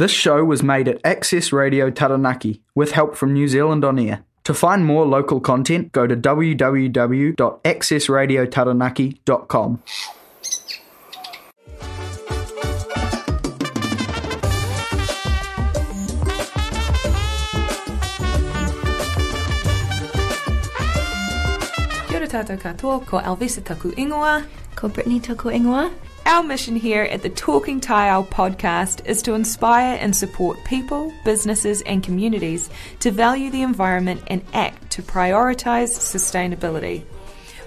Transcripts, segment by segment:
This show was made at Access Radio Taranaki with help from New Zealand On Air. To find more local content, go to www.accessradiotaranaki.com. Kia ora tātou katoa, ko Alvisa taku ingoa. Ko Brittany Toko Ingoa. Our mission here at the Talking Taiao podcast is to inspire and support people, businesses, and communities to value the environment and act to prioritise sustainability.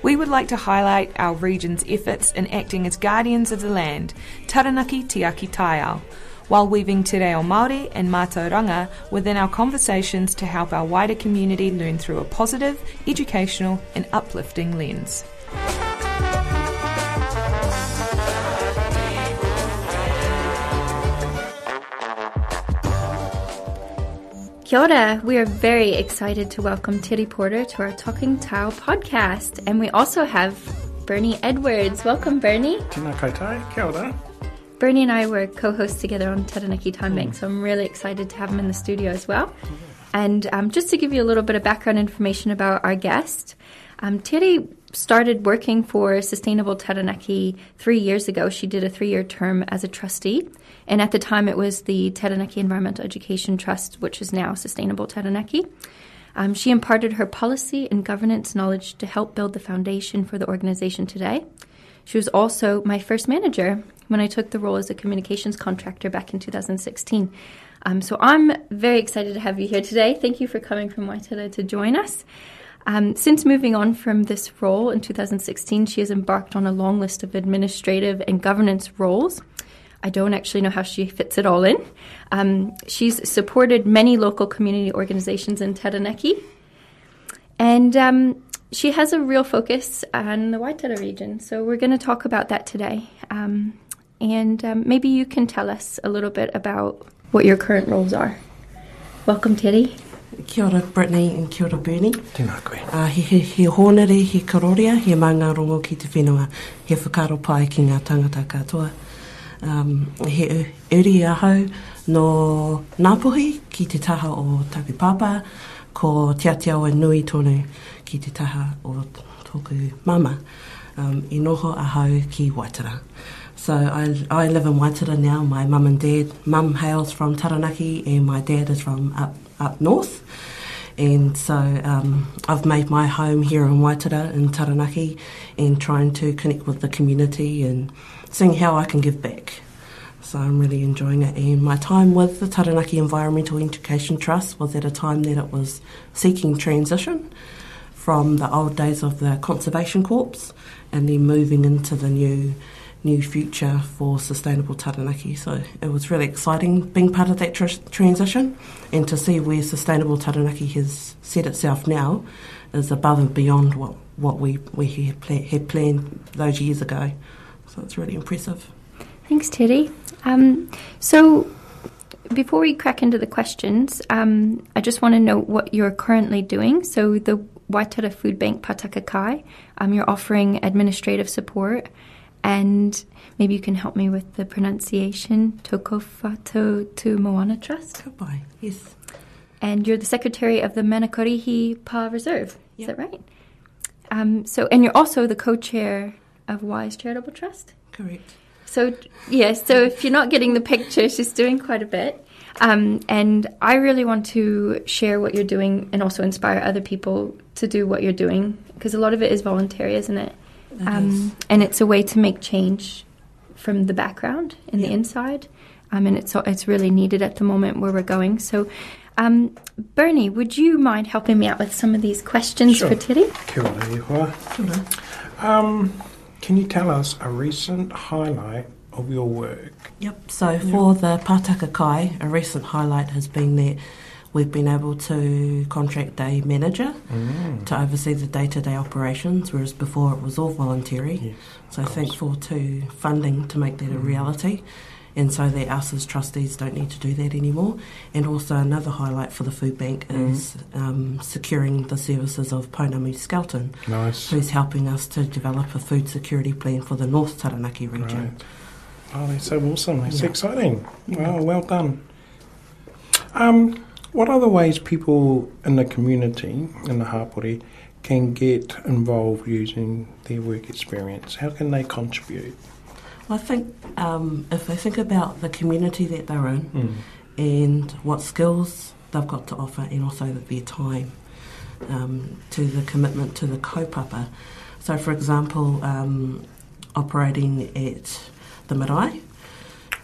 We would like to highlight our region's efforts in acting as guardians of the land, Taranaki Tiaki Taiao, while weaving te reo Māori and mātauranga within our conversations to help our wider community learn through a positive, educational, and uplifting lens. Kia ora. We are very excited to welcome Tiri Porter to our Talking Taiao podcast. And we also have Bernie Edwards. Welcome, Bernie. Tēnā koutou, kia ora. Bernie and I were co-hosts together on Taranaki Time Bank, so I'm really excited to have him in the studio as well. And um, just to give you a little bit of background information about our guest, um, Tiri started working for Sustainable Taranaki three years ago. She did a three-year term as a trustee, and at the time it was the Taranaki Environmental Education Trust, which is now Sustainable Taranaki. Um, she imparted her policy and governance knowledge to help build the foundation for the organization today. She was also my first manager when I took the role as a communications contractor back in 2016. Um, so I'm very excited to have you here today. Thank you for coming from Waitara to join us. Um, since moving on from this role in 2016, she has embarked on a long list of administrative and governance roles. I don't actually know how she fits it all in. Um, she's supported many local community organizations in Taranaki, and um, she has a real focus on the Waitara region. So we're going to talk about that today. Um, and um, maybe you can tell us a little bit about what your current roles are. Welcome, Tiri. Kia ora Brittany and kia ora Bernie. Tēnā koe. Uh, he, he, he hōnere, he karoria, he maunga rongo ki te whenua, he whakaro pai ki ngā tangata katoa. Um, he uri no Ngāpuhi ki te taha o Tapu Papa, ko Te Atiawa Nui tonu ki te taha o tōku mama. Um, I noho ahau ki Waitara. So I, I live in Waitara now. My mum and dad, mum hails from Taranaki and my dad is from up, up north. And so um, I've made my home here in Waitara in Taranaki and trying to connect with the community and seeing how I can give back. So I'm really enjoying it. And my time with the Taranaki Environmental Education Trust was at a time that it was seeking transition from the old days of the Conservation Corps and then moving into the new new future for sustainable Taranaki. So it was really exciting being part of that tr- transition and to see where sustainable Taranaki has set itself now is above and beyond what, what we, we had, had planned those years ago. So it's really impressive. Thanks, Tiri. Um, so, before we crack into the questions, um, I just want to know what you're currently doing. So, the Waitara Food Bank Pataka Kai, um, you're offering administrative support, and maybe you can help me with the pronunciation, Tokofato Tu Moana Trust. Goodbye. Yes. And you're the secretary of the Manukorihi Pa Reserve. Is that right? Um, so, and you're also the co-chair of Wise Charitable Trust. Correct. So yes, so if you're not getting the picture, she's doing quite a bit. Um, and I really want to share what you're doing and also inspire other people to do what you're doing because a lot of it is voluntary, isn't it? It um, is. And it's a way to make change from the background and the inside. Um, and it's it's really needed at the moment where we're going. So, um, Bernie, would you mind helping me out with some of these questions Sure. for Tiri? Kia ora, ihoa. Um, can you tell us a recent highlight of your work? Yep. So for the Pātaka Kai, a recent highlight has been that we've been able to contract a manager Mm. to oversee the day-to-day operations, whereas before it was all voluntary. Yes, so thankful to funding to make that a reality. And so that us as trustees don't need to do that anymore. And also another highlight for the food bank is um, securing the services of Pounamu Skelton, Nice. who's helping us to develop a food security plan for the North Taranaki region. Right. Oh, that's so awesome. That's Yeah. exciting. Wow, well done. Um, what other ways people in the community, in the Hapori, can get involved using their work experience? How can they contribute? I think um, if they think about the community that they're in Mm. and what skills they've got to offer, and also their time um, to the commitment to the kaupapa. So, for example, um, operating at the marae,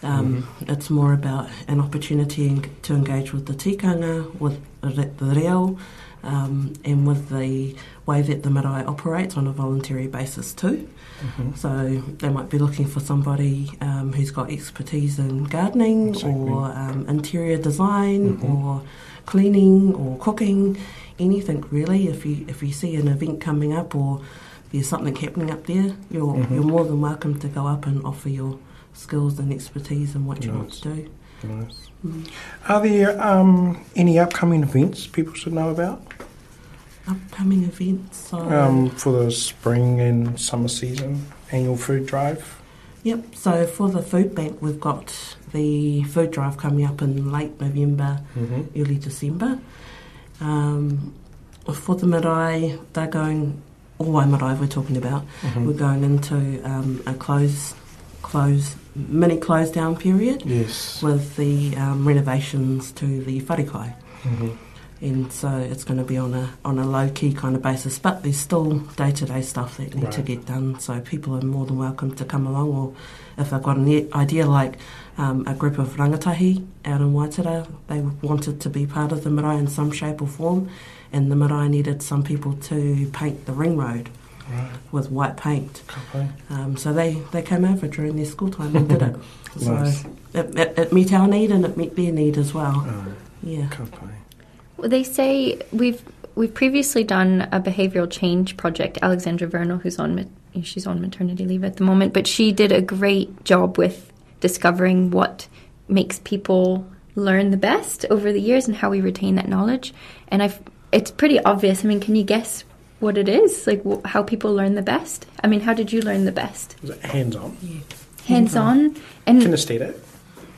um, it's more about an opportunity to engage with the tikanga, with the the reo, um, and with the way that the marae operates on a voluntary basis too. Mhm. So they might be looking for somebody um, who's got expertise in gardening Exactly. or um, interior design Mhm. or cleaning or cooking, anything really. If you if you see an event coming up or there's something happening up there, you're Mhm. you're more than welcome to go up and offer your skills and expertise and what you want to do. Nice. Mm. Are there um, any upcoming events people should know about Upcoming events. So um, for the spring and summer season annual food drive? Yep, so for the food bank, we've got the food drive coming up in late November, Mm-hmm. early December. Um, for the marae, they're going, all my marae we're talking about, Mm-hmm. we're going into um, a close, close, mini close down period Yes. with the um, renovations to the wharekai. Mm-hmm. And so it's going to be on a on a low key kind of basis, but there's still day to day stuff that need to get done. So people are more than welcome to come along, or if they've got an idea like um, a group of rangatahi out in Waitara, they wanted to be part of the marae in some shape or form, and the marae needed some people to paint the ring road Right. with white paint. Couple. Um, so they, they came over during their school time and did it. so Nice. it, it, it met our need and it met their need as well. Oh, Yeah. couple. Well, they say we've we've previously done a behavioral change project. Alexandra Vernal, who's on she's on maternity leave at the moment, but she did a great job with discovering what makes people learn the best over the years and how we retain that knowledge. And I've it's pretty obvious. I mean, can you guess what it is? Like wh- how people learn the best? I mean, how did you learn the best? Is it hands on? Hands on and Kinesthetic?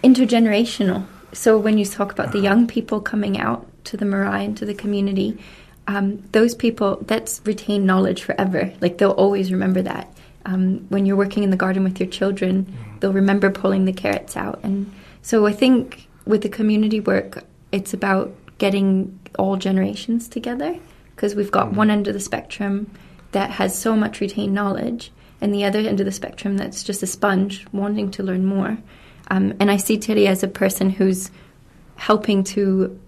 intergenerational. So when you talk about the young people coming out to the marae and to the community, um, those people that's retained knowledge forever. Like they'll always remember that. Um, when you're working in the garden with your children, they'll remember pulling the carrots out. And so I think with the community work, it's about getting all generations together because we've got one end of the spectrum that has so much retained knowledge, and the other end of the spectrum that's just a sponge wanting to learn more. Um, and I see Tiri as a person who's helping to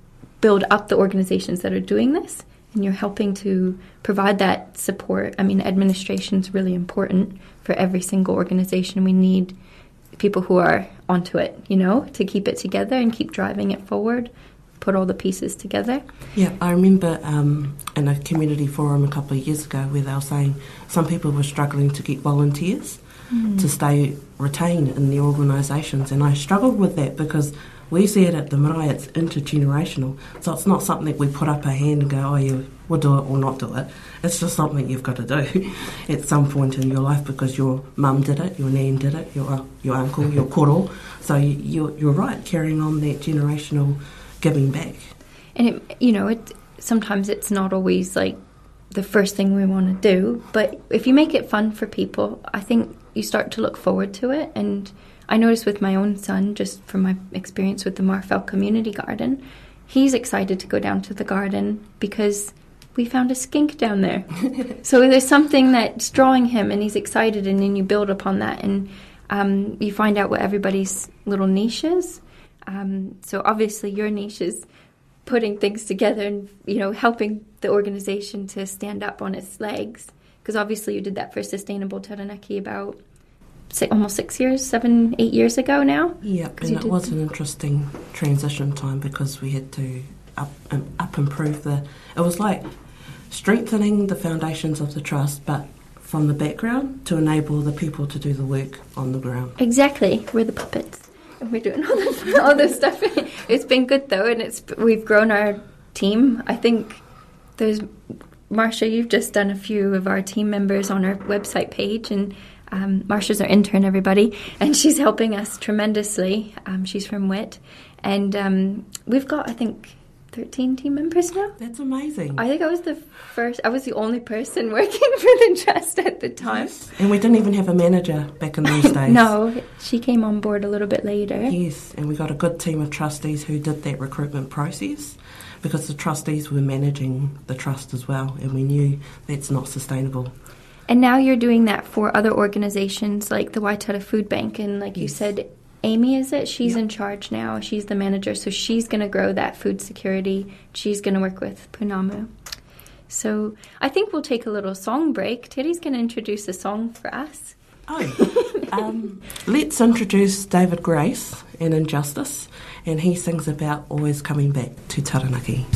build up the organizations that are doing this, and you're helping to provide that support. I mean, administration is really important for every single organization. We need people who are onto it, you know, to keep it together and keep driving it forward, put all the pieces together. Yeah, I remember um, in a community forum a couple of years ago where they were saying some people were struggling to get volunteers to stay retained in the organisations, and I struggled with that because we see it at the marae, it's intergenerational, so it's not something that we put up a hand and go, oh, yeah, we'll do it or not do it. It's just something you've got to do at some point in your life because your mum did it, your nan did it, your your uncle, your koro. So you, you're, you're right, carrying on that generational giving back. And it, you know, it sometimes it's not always like the first thing we want to do, but if you make it fun for people, I think you start to look forward to it. And I noticed with my own son, just from my experience with the Marfell Community Garden, he's excited to go down to the garden because we found a skink down there. so there's something that's drawing him, and he's excited, and then you build upon that, and um, you find out what everybody's little niche is. Um, so obviously, your niche is putting things together and you know helping the organization to stand up on its legs. Because obviously, you did that for Sustainable Taranaki about six, almost six years, seven, eight years ago now. Yep, 'Cause and it was an interesting transition time because we had to up um, up improve the. It was like strengthening the foundations of the trust, but from the background to enable the people to do the work on the ground. Exactly, we're the puppets, and we're doing all this, all this stuff. It's been good though, and it's we've grown our team. I think there's Marcia. You've just done a few of our team members on our website page, and Um, Marsha's our intern, everybody, and she's helping us tremendously. Um, she's from WIT, and um, we've got, I think, 13 team members now. That's amazing. I think I was the first, I was the only person working for the trust at the time. Yes. And we didn't even have a manager back in those days. no, she came on board a little bit later. Yes, and we got a good team of trustees who did that recruitment process because the trustees were managing the trust as well, and we knew that's not sustainable. And now you're doing that for other organizations like the Waitara Food Bank, and like you said, Amy is it? She's in charge now. She's the manager, so she's going to grow that food security. She's going to work with Pounamu. So I think we'll take a little song break. Tiri's going to introduce a song for us. Oh, um, let's introduce David Grace and Injustice, and he sings about always coming back to Taranaki.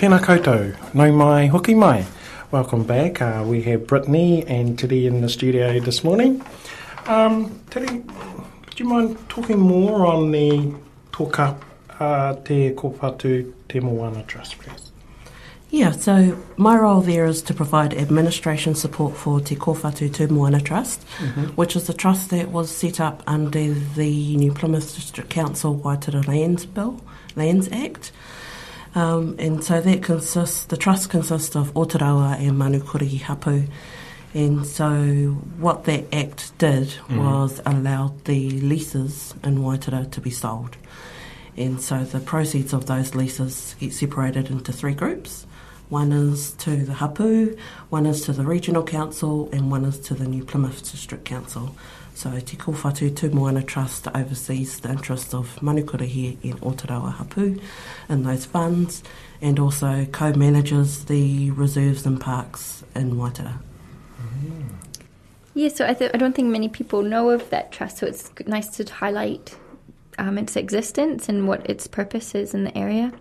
Tēnā koutou, nau mai, hoki mai. Welcome back. Uh, we have Brittany and Tiri in the studio this morning. Um, Tiri, would you mind talking more on the toka uh, te kōpatu te moana trust, please? Yeah, so my role there is to provide administration support for Te Kōwhatu Te Moana Trust, which is a trust that was set up under the New Plymouth District Council Waitara Lands Bill, Lands Act. Um, and so that consists, the trust consists of Otaraua and Manukuri Hapu. And so what that act did was allowed the leases in Waitara to be sold. And so the proceeds of those leases get separated into three groups. One is to the Hapu, one is to the Regional Council, and one is to the New Plymouth District Council. So Te Kōwhatu Tū Moana Trust oversees the interests of Manukorihi and Otaraua Hapu in those funds and also co-manages the reserves and parks in Waitara. Yeah, so I, th- I don't think many people know of that trust, so it's nice to highlight um, its existence and what its purpose is in the area.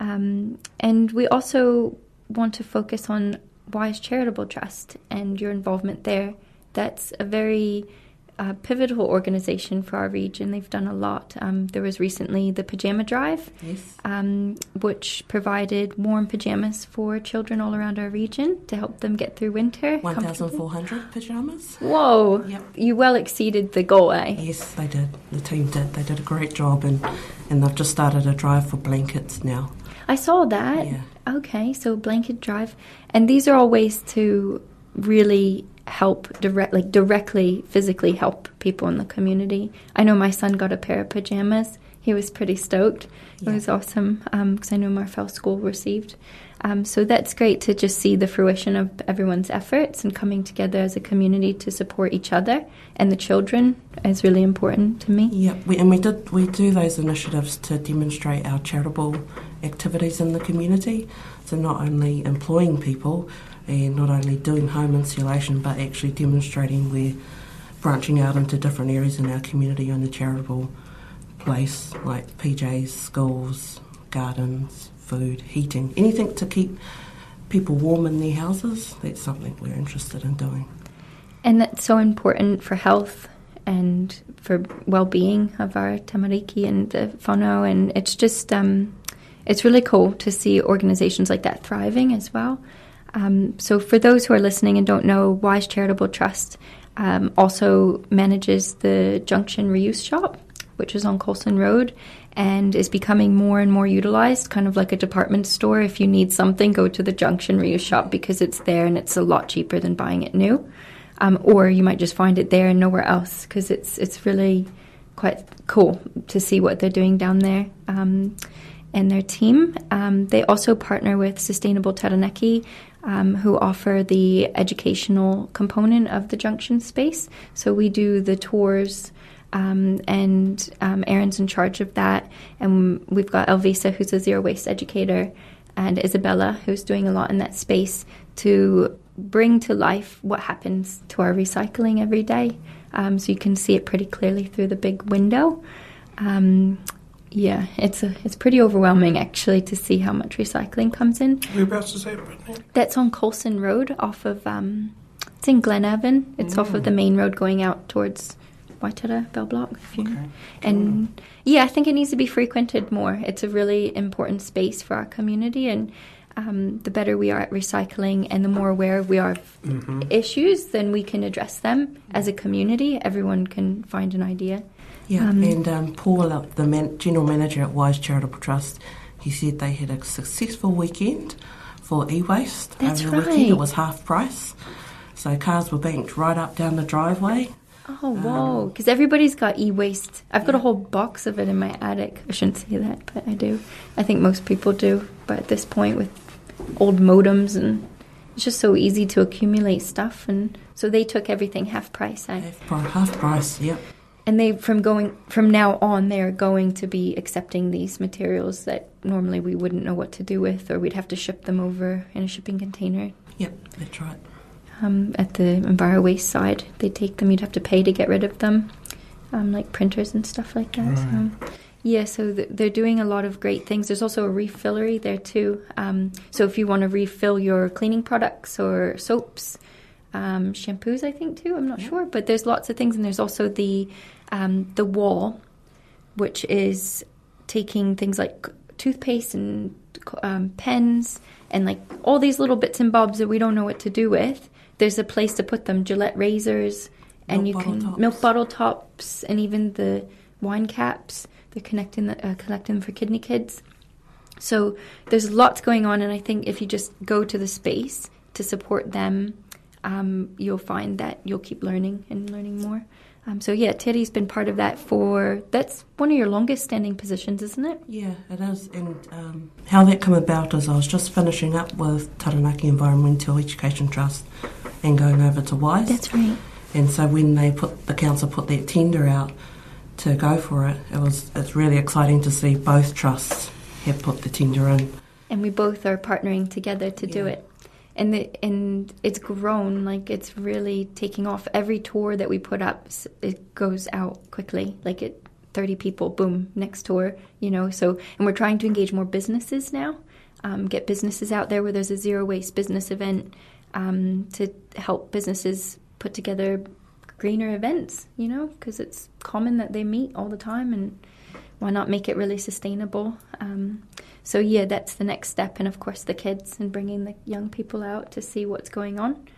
Um, and we also want to focus on Wise Charitable Trust and your involvement there. That's a very uh, pivotal organization for our region. They've done a lot. Um, there was recently the Pajama Drive, Yes. um, which provided warm pajamas for children all around our region to help them get through winter. comfortably. 1,400 pyjamas. Whoa! Yep. You well exceeded the goal, eh? Yes, they did. The team did. They did a great job, and, and they've just started a drive for blankets now. I saw that. Yeah. Okay, so blanket drive, and these are all ways to really help direct, like directly, physically help people in the community. I know my son got a pair of pajamas. He was pretty stoked. It Yeah. was awesome because I know Marfell School received. Um, so that's great to just see the fruition of everyone's efforts and coming together as a community to support each other and the children is really important to me. Yeah, we, and we did we do those initiatives to demonstrate our charitable activities in the community. So not only employing people and not only doing home insulation, but actually demonstrating we're branching out into different areas in our community on the charitable place like PJs, schools, gardens, food, heating, anything to keep people warm in their houses. That's something we're interested in doing. And that's so important for health and for well-being of our tamariki and the whānau. And it's just, um, it's really cool to see organizations like that thriving as well. Um, so for those who are listening and don't know, Wise Charitable Trust um, also manages the Junction Reuse Shop, which is on Colson Road and is becoming more and more utilized, kind of like a department store. If you need something, go to the Junction Reuse Shop because it's there and it's a lot cheaper than buying it new. Um, or you might just find it there and nowhere else because it's it's really quite cool to see what they're doing down there um, and their team. Um, they also partner with Sustainable Taranaki, um, who offer the educational component of the junction space. So we do the tours. Um, and um, Aaron's in charge of that, and we've got Elvisa, who's a zero waste educator, and Isabella, who's doing a lot in that space to bring to life what happens to our recycling every day. Um, so you can see it pretty clearly through the big window. Um, yeah, it's a, it's pretty overwhelming actually to see how much recycling comes in. Whereabouts is that? That's on Colson Road, off of um, it's in Glenavon. It's off of the main road going out towards Waitara, Bell Block. If you, And yeah, I think it needs to be frequented more. It's a really important space for our community, and um, the better we are at recycling and the more aware we are of issues, then we can address them as a community. Everyone can find an idea. Yeah, Um, and um, Paul, uh, the man, general manager at Wise Charitable Trust, he said they had a successful weekend for e-waste That's over the weekend. It was half price, so cars were banked right up down the driveway. Oh, whoa. Because everybody's got e waste. I've got a whole box of it in my attic. I shouldn't say that, but I do. I think most people do. But at this point, with old modems, and it's just so easy to accumulate stuff. And so they took everything half price. Eh? Half price, half price. Yep. And they, from going from now on, they're going to be accepting these materials that normally we wouldn't know what to do with, or we'd have to ship them over in a shipping container. Yep, that's right. Um, at the Enviro Waste side. They take them, you'd have to pay to get rid of them, um, like printers and stuff like that. So Yeah, so th- they're doing a lot of great things. There's also a refillery there too. Um, so if you want to refill your cleaning products or soaps, um, shampoos, I think too. I'm not sure, but there's lots of things, and there's also the um, the wall, which is taking things like toothpaste and um, pens and like all these little bits and bobs that we don't know what to do with. There's a place to put them. Gillette razors, and Milk you can tops. milk bottle tops, and even the wine caps. They're connecting the, uh, collecting them for kidney kids. So there's lots going on, and I think if you just go to the space to support them, um, you'll find that you'll keep learning and learning more. Um, so yeah, Tiri's been part of that for that's one of your longest standing positions, isn't it? Yeah, it is. And um, how that came about is I was just finishing up with Taranaki Environmental Education Trust and going over to WISE. That's right. And so when they put the council put that tender out to go for it, it was it's really exciting to see both trusts have put the tender in. and we both are partnering together to do it. And the, and it's grown like it's really taking off. Every tour that we put up, it goes out quickly. Like it, thirty people, boom, next tour. You know, so and we're trying to engage more businesses now. Um, get businesses out there where there's a zero waste business event um, to help businesses put together greener events. You know, because it's common that they meet all the time and why not make it really sustainable? Um, so yeah, that's the next step, and of course the kids and bringing the young people out to see what's going on.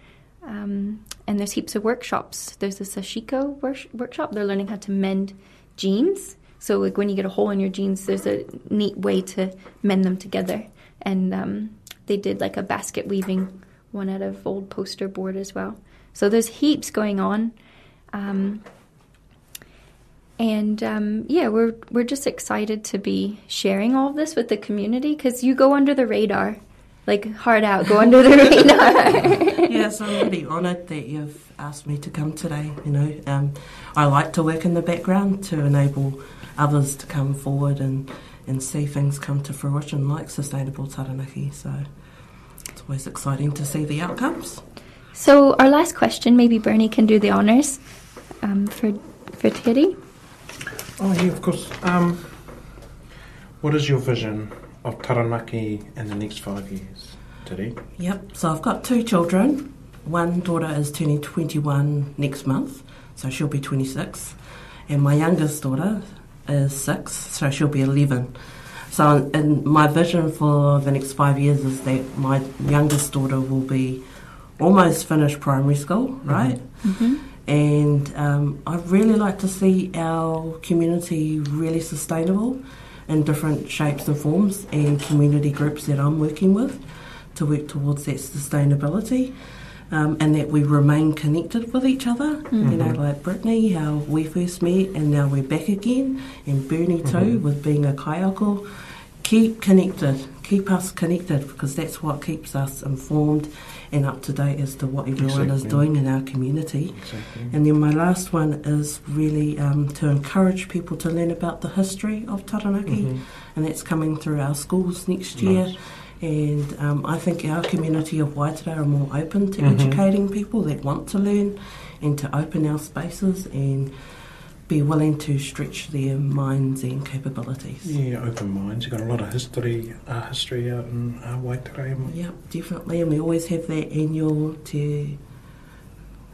Um, and there's heaps of workshops. There's a sashiko wor- workshop. They're learning how to mend jeans. So like when you get a hole in your jeans, there's a neat way to mend them together. And um, they did like a basket weaving one out of old poster board as well. So there's heaps going on. Um, and um, yeah, we're we're just excited to be sharing all of this with the community because you go under the radar, like hard out, go under the radar. yes, I'm really honoured that you've asked me to come today. You know, um, I like to work in the background to enable others to come forward and, and see things come to fruition like Sustainable Taranaki. So it's always exciting to see the outcomes. so our last question, maybe Bernie can do the honors um, for for Tiri. Oh, yeah, of course. Um, what is your vision of Taranaki in the next five years, Tiri? Yep, so I've got two children. One daughter is turning 21 next month, so she'll be 26. And my youngest daughter is 6, so she'll be 11. So, and my vision for the next five years is that my youngest daughter will be almost finished primary school, right? And um, I'd really like to see our community really sustainable in different shapes and forms and community groups that I'm working with to work towards that sustainability. Um, and that we remain connected with each other. You know, like Brittany, how we first met, and now we're back again, and Bernie too, with being a kaiako. Keep connected, keep us connected, because that's what keeps us informed and up to date as to what everyone is doing in our community. Exactly. And then my last one is really um, to encourage people to learn about the history of Taranaki, and that's coming through our schools next year. Nice. And um, I think our community of Waitara are more open to Mhm. educating people that want to learn and to open our spaces and be willing to stretch their minds and capabilities. Yeah, open minds. You've got a lot of history, uh, history out in uh, Waitara. Yep, definitely. And we always have that annual Te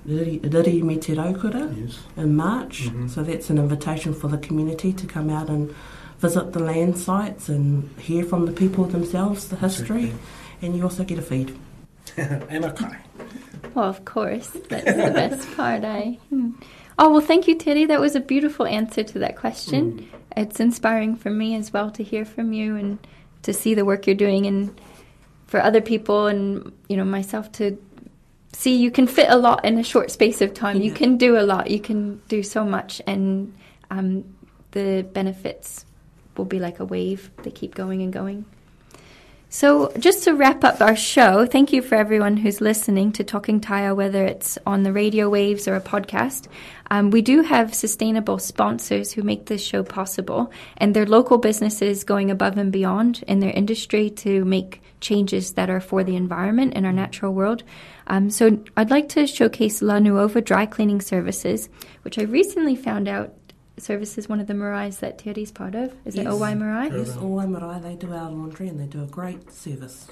Riri Riri Me Te Raukura. Yes. in March. Mhm. So that's an invitation for the community to come out and visit the land sites and hear from the people themselves the history. Exactly. And you also get a feed. and a kai. Well, of course, that's the best part. I. Oh well, thank you, Tiri. That was a beautiful answer to that question. It's inspiring for me as well to hear from you and to see the work you're doing, and for other people and you know myself to see you can fit a lot in a short space of time. You can do a lot. You can do so much, and um, the benefits will be like a wave. They keep going and going. So, just to wrap up our show, thank you for everyone who's listening to Talking Taiao, whether it's on the radio waves or a podcast. Um, we do have sustainable sponsors who make this show possible, and they're local businesses going above and beyond in their industry to make changes that are for the environment and our natural world. Um, so, I'd like to showcase La Nuova Dry Cleaning Services, which I recently found out Services, is one of the Marais that Tiri's part of. Is it OY Marais? Yes, all Marae, they do our laundry and they do a great service.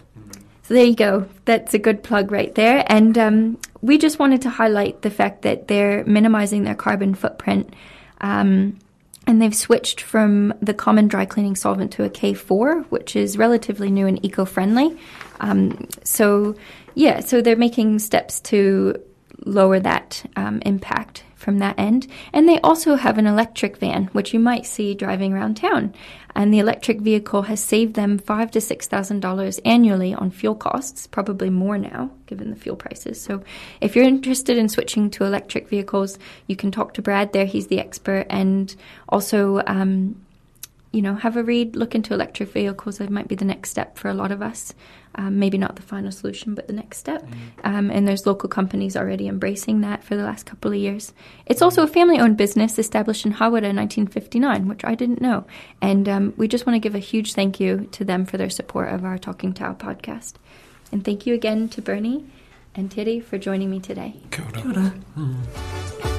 So there you go. That's a good plug right there. And um, we just wanted to highlight the fact that they're minimizing their carbon footprint. Um, and they've switched from the common dry cleaning solvent to a K4, which is relatively new and eco friendly. Um, so, yeah, so they're making steps to lower that um, impact from that end. And they also have an electric van, which you might see driving around town. And the electric vehicle has saved them five to six thousand dollars annually on fuel costs, probably more now given the fuel prices. So, if you're interested in switching to electric vehicles, you can talk to Brad there. He's the expert, and also. Um, you know, have a read, look into electric vehicles. That might be the next step for a lot of us. Um, maybe not the final solution, but the next step. Um, and there's local companies already embracing that for the last couple of years. It's also a family owned business established in Hawera in 1959, which I didn't know. And um, we just want to give a huge thank you to them for their support of our Talking Taiao podcast. And thank you again to Bernie and Tiri for joining me today. Kia ora. Kia ora.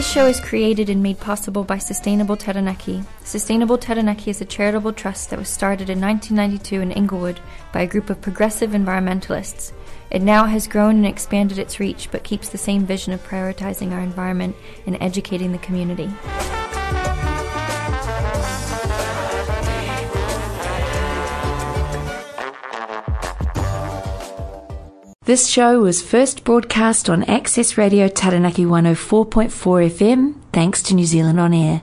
This show is created and made possible by Sustainable Taranaki. Sustainable Taranaki is a charitable trust that was started in 1992 in Inglewood by a group of progressive environmentalists. It now has grown and expanded its reach, but keeps the same vision of prioritizing our environment and educating the community. This show was first broadcast on Access Radio Taranaki 104.4 FM, thanks to New Zealand On Air.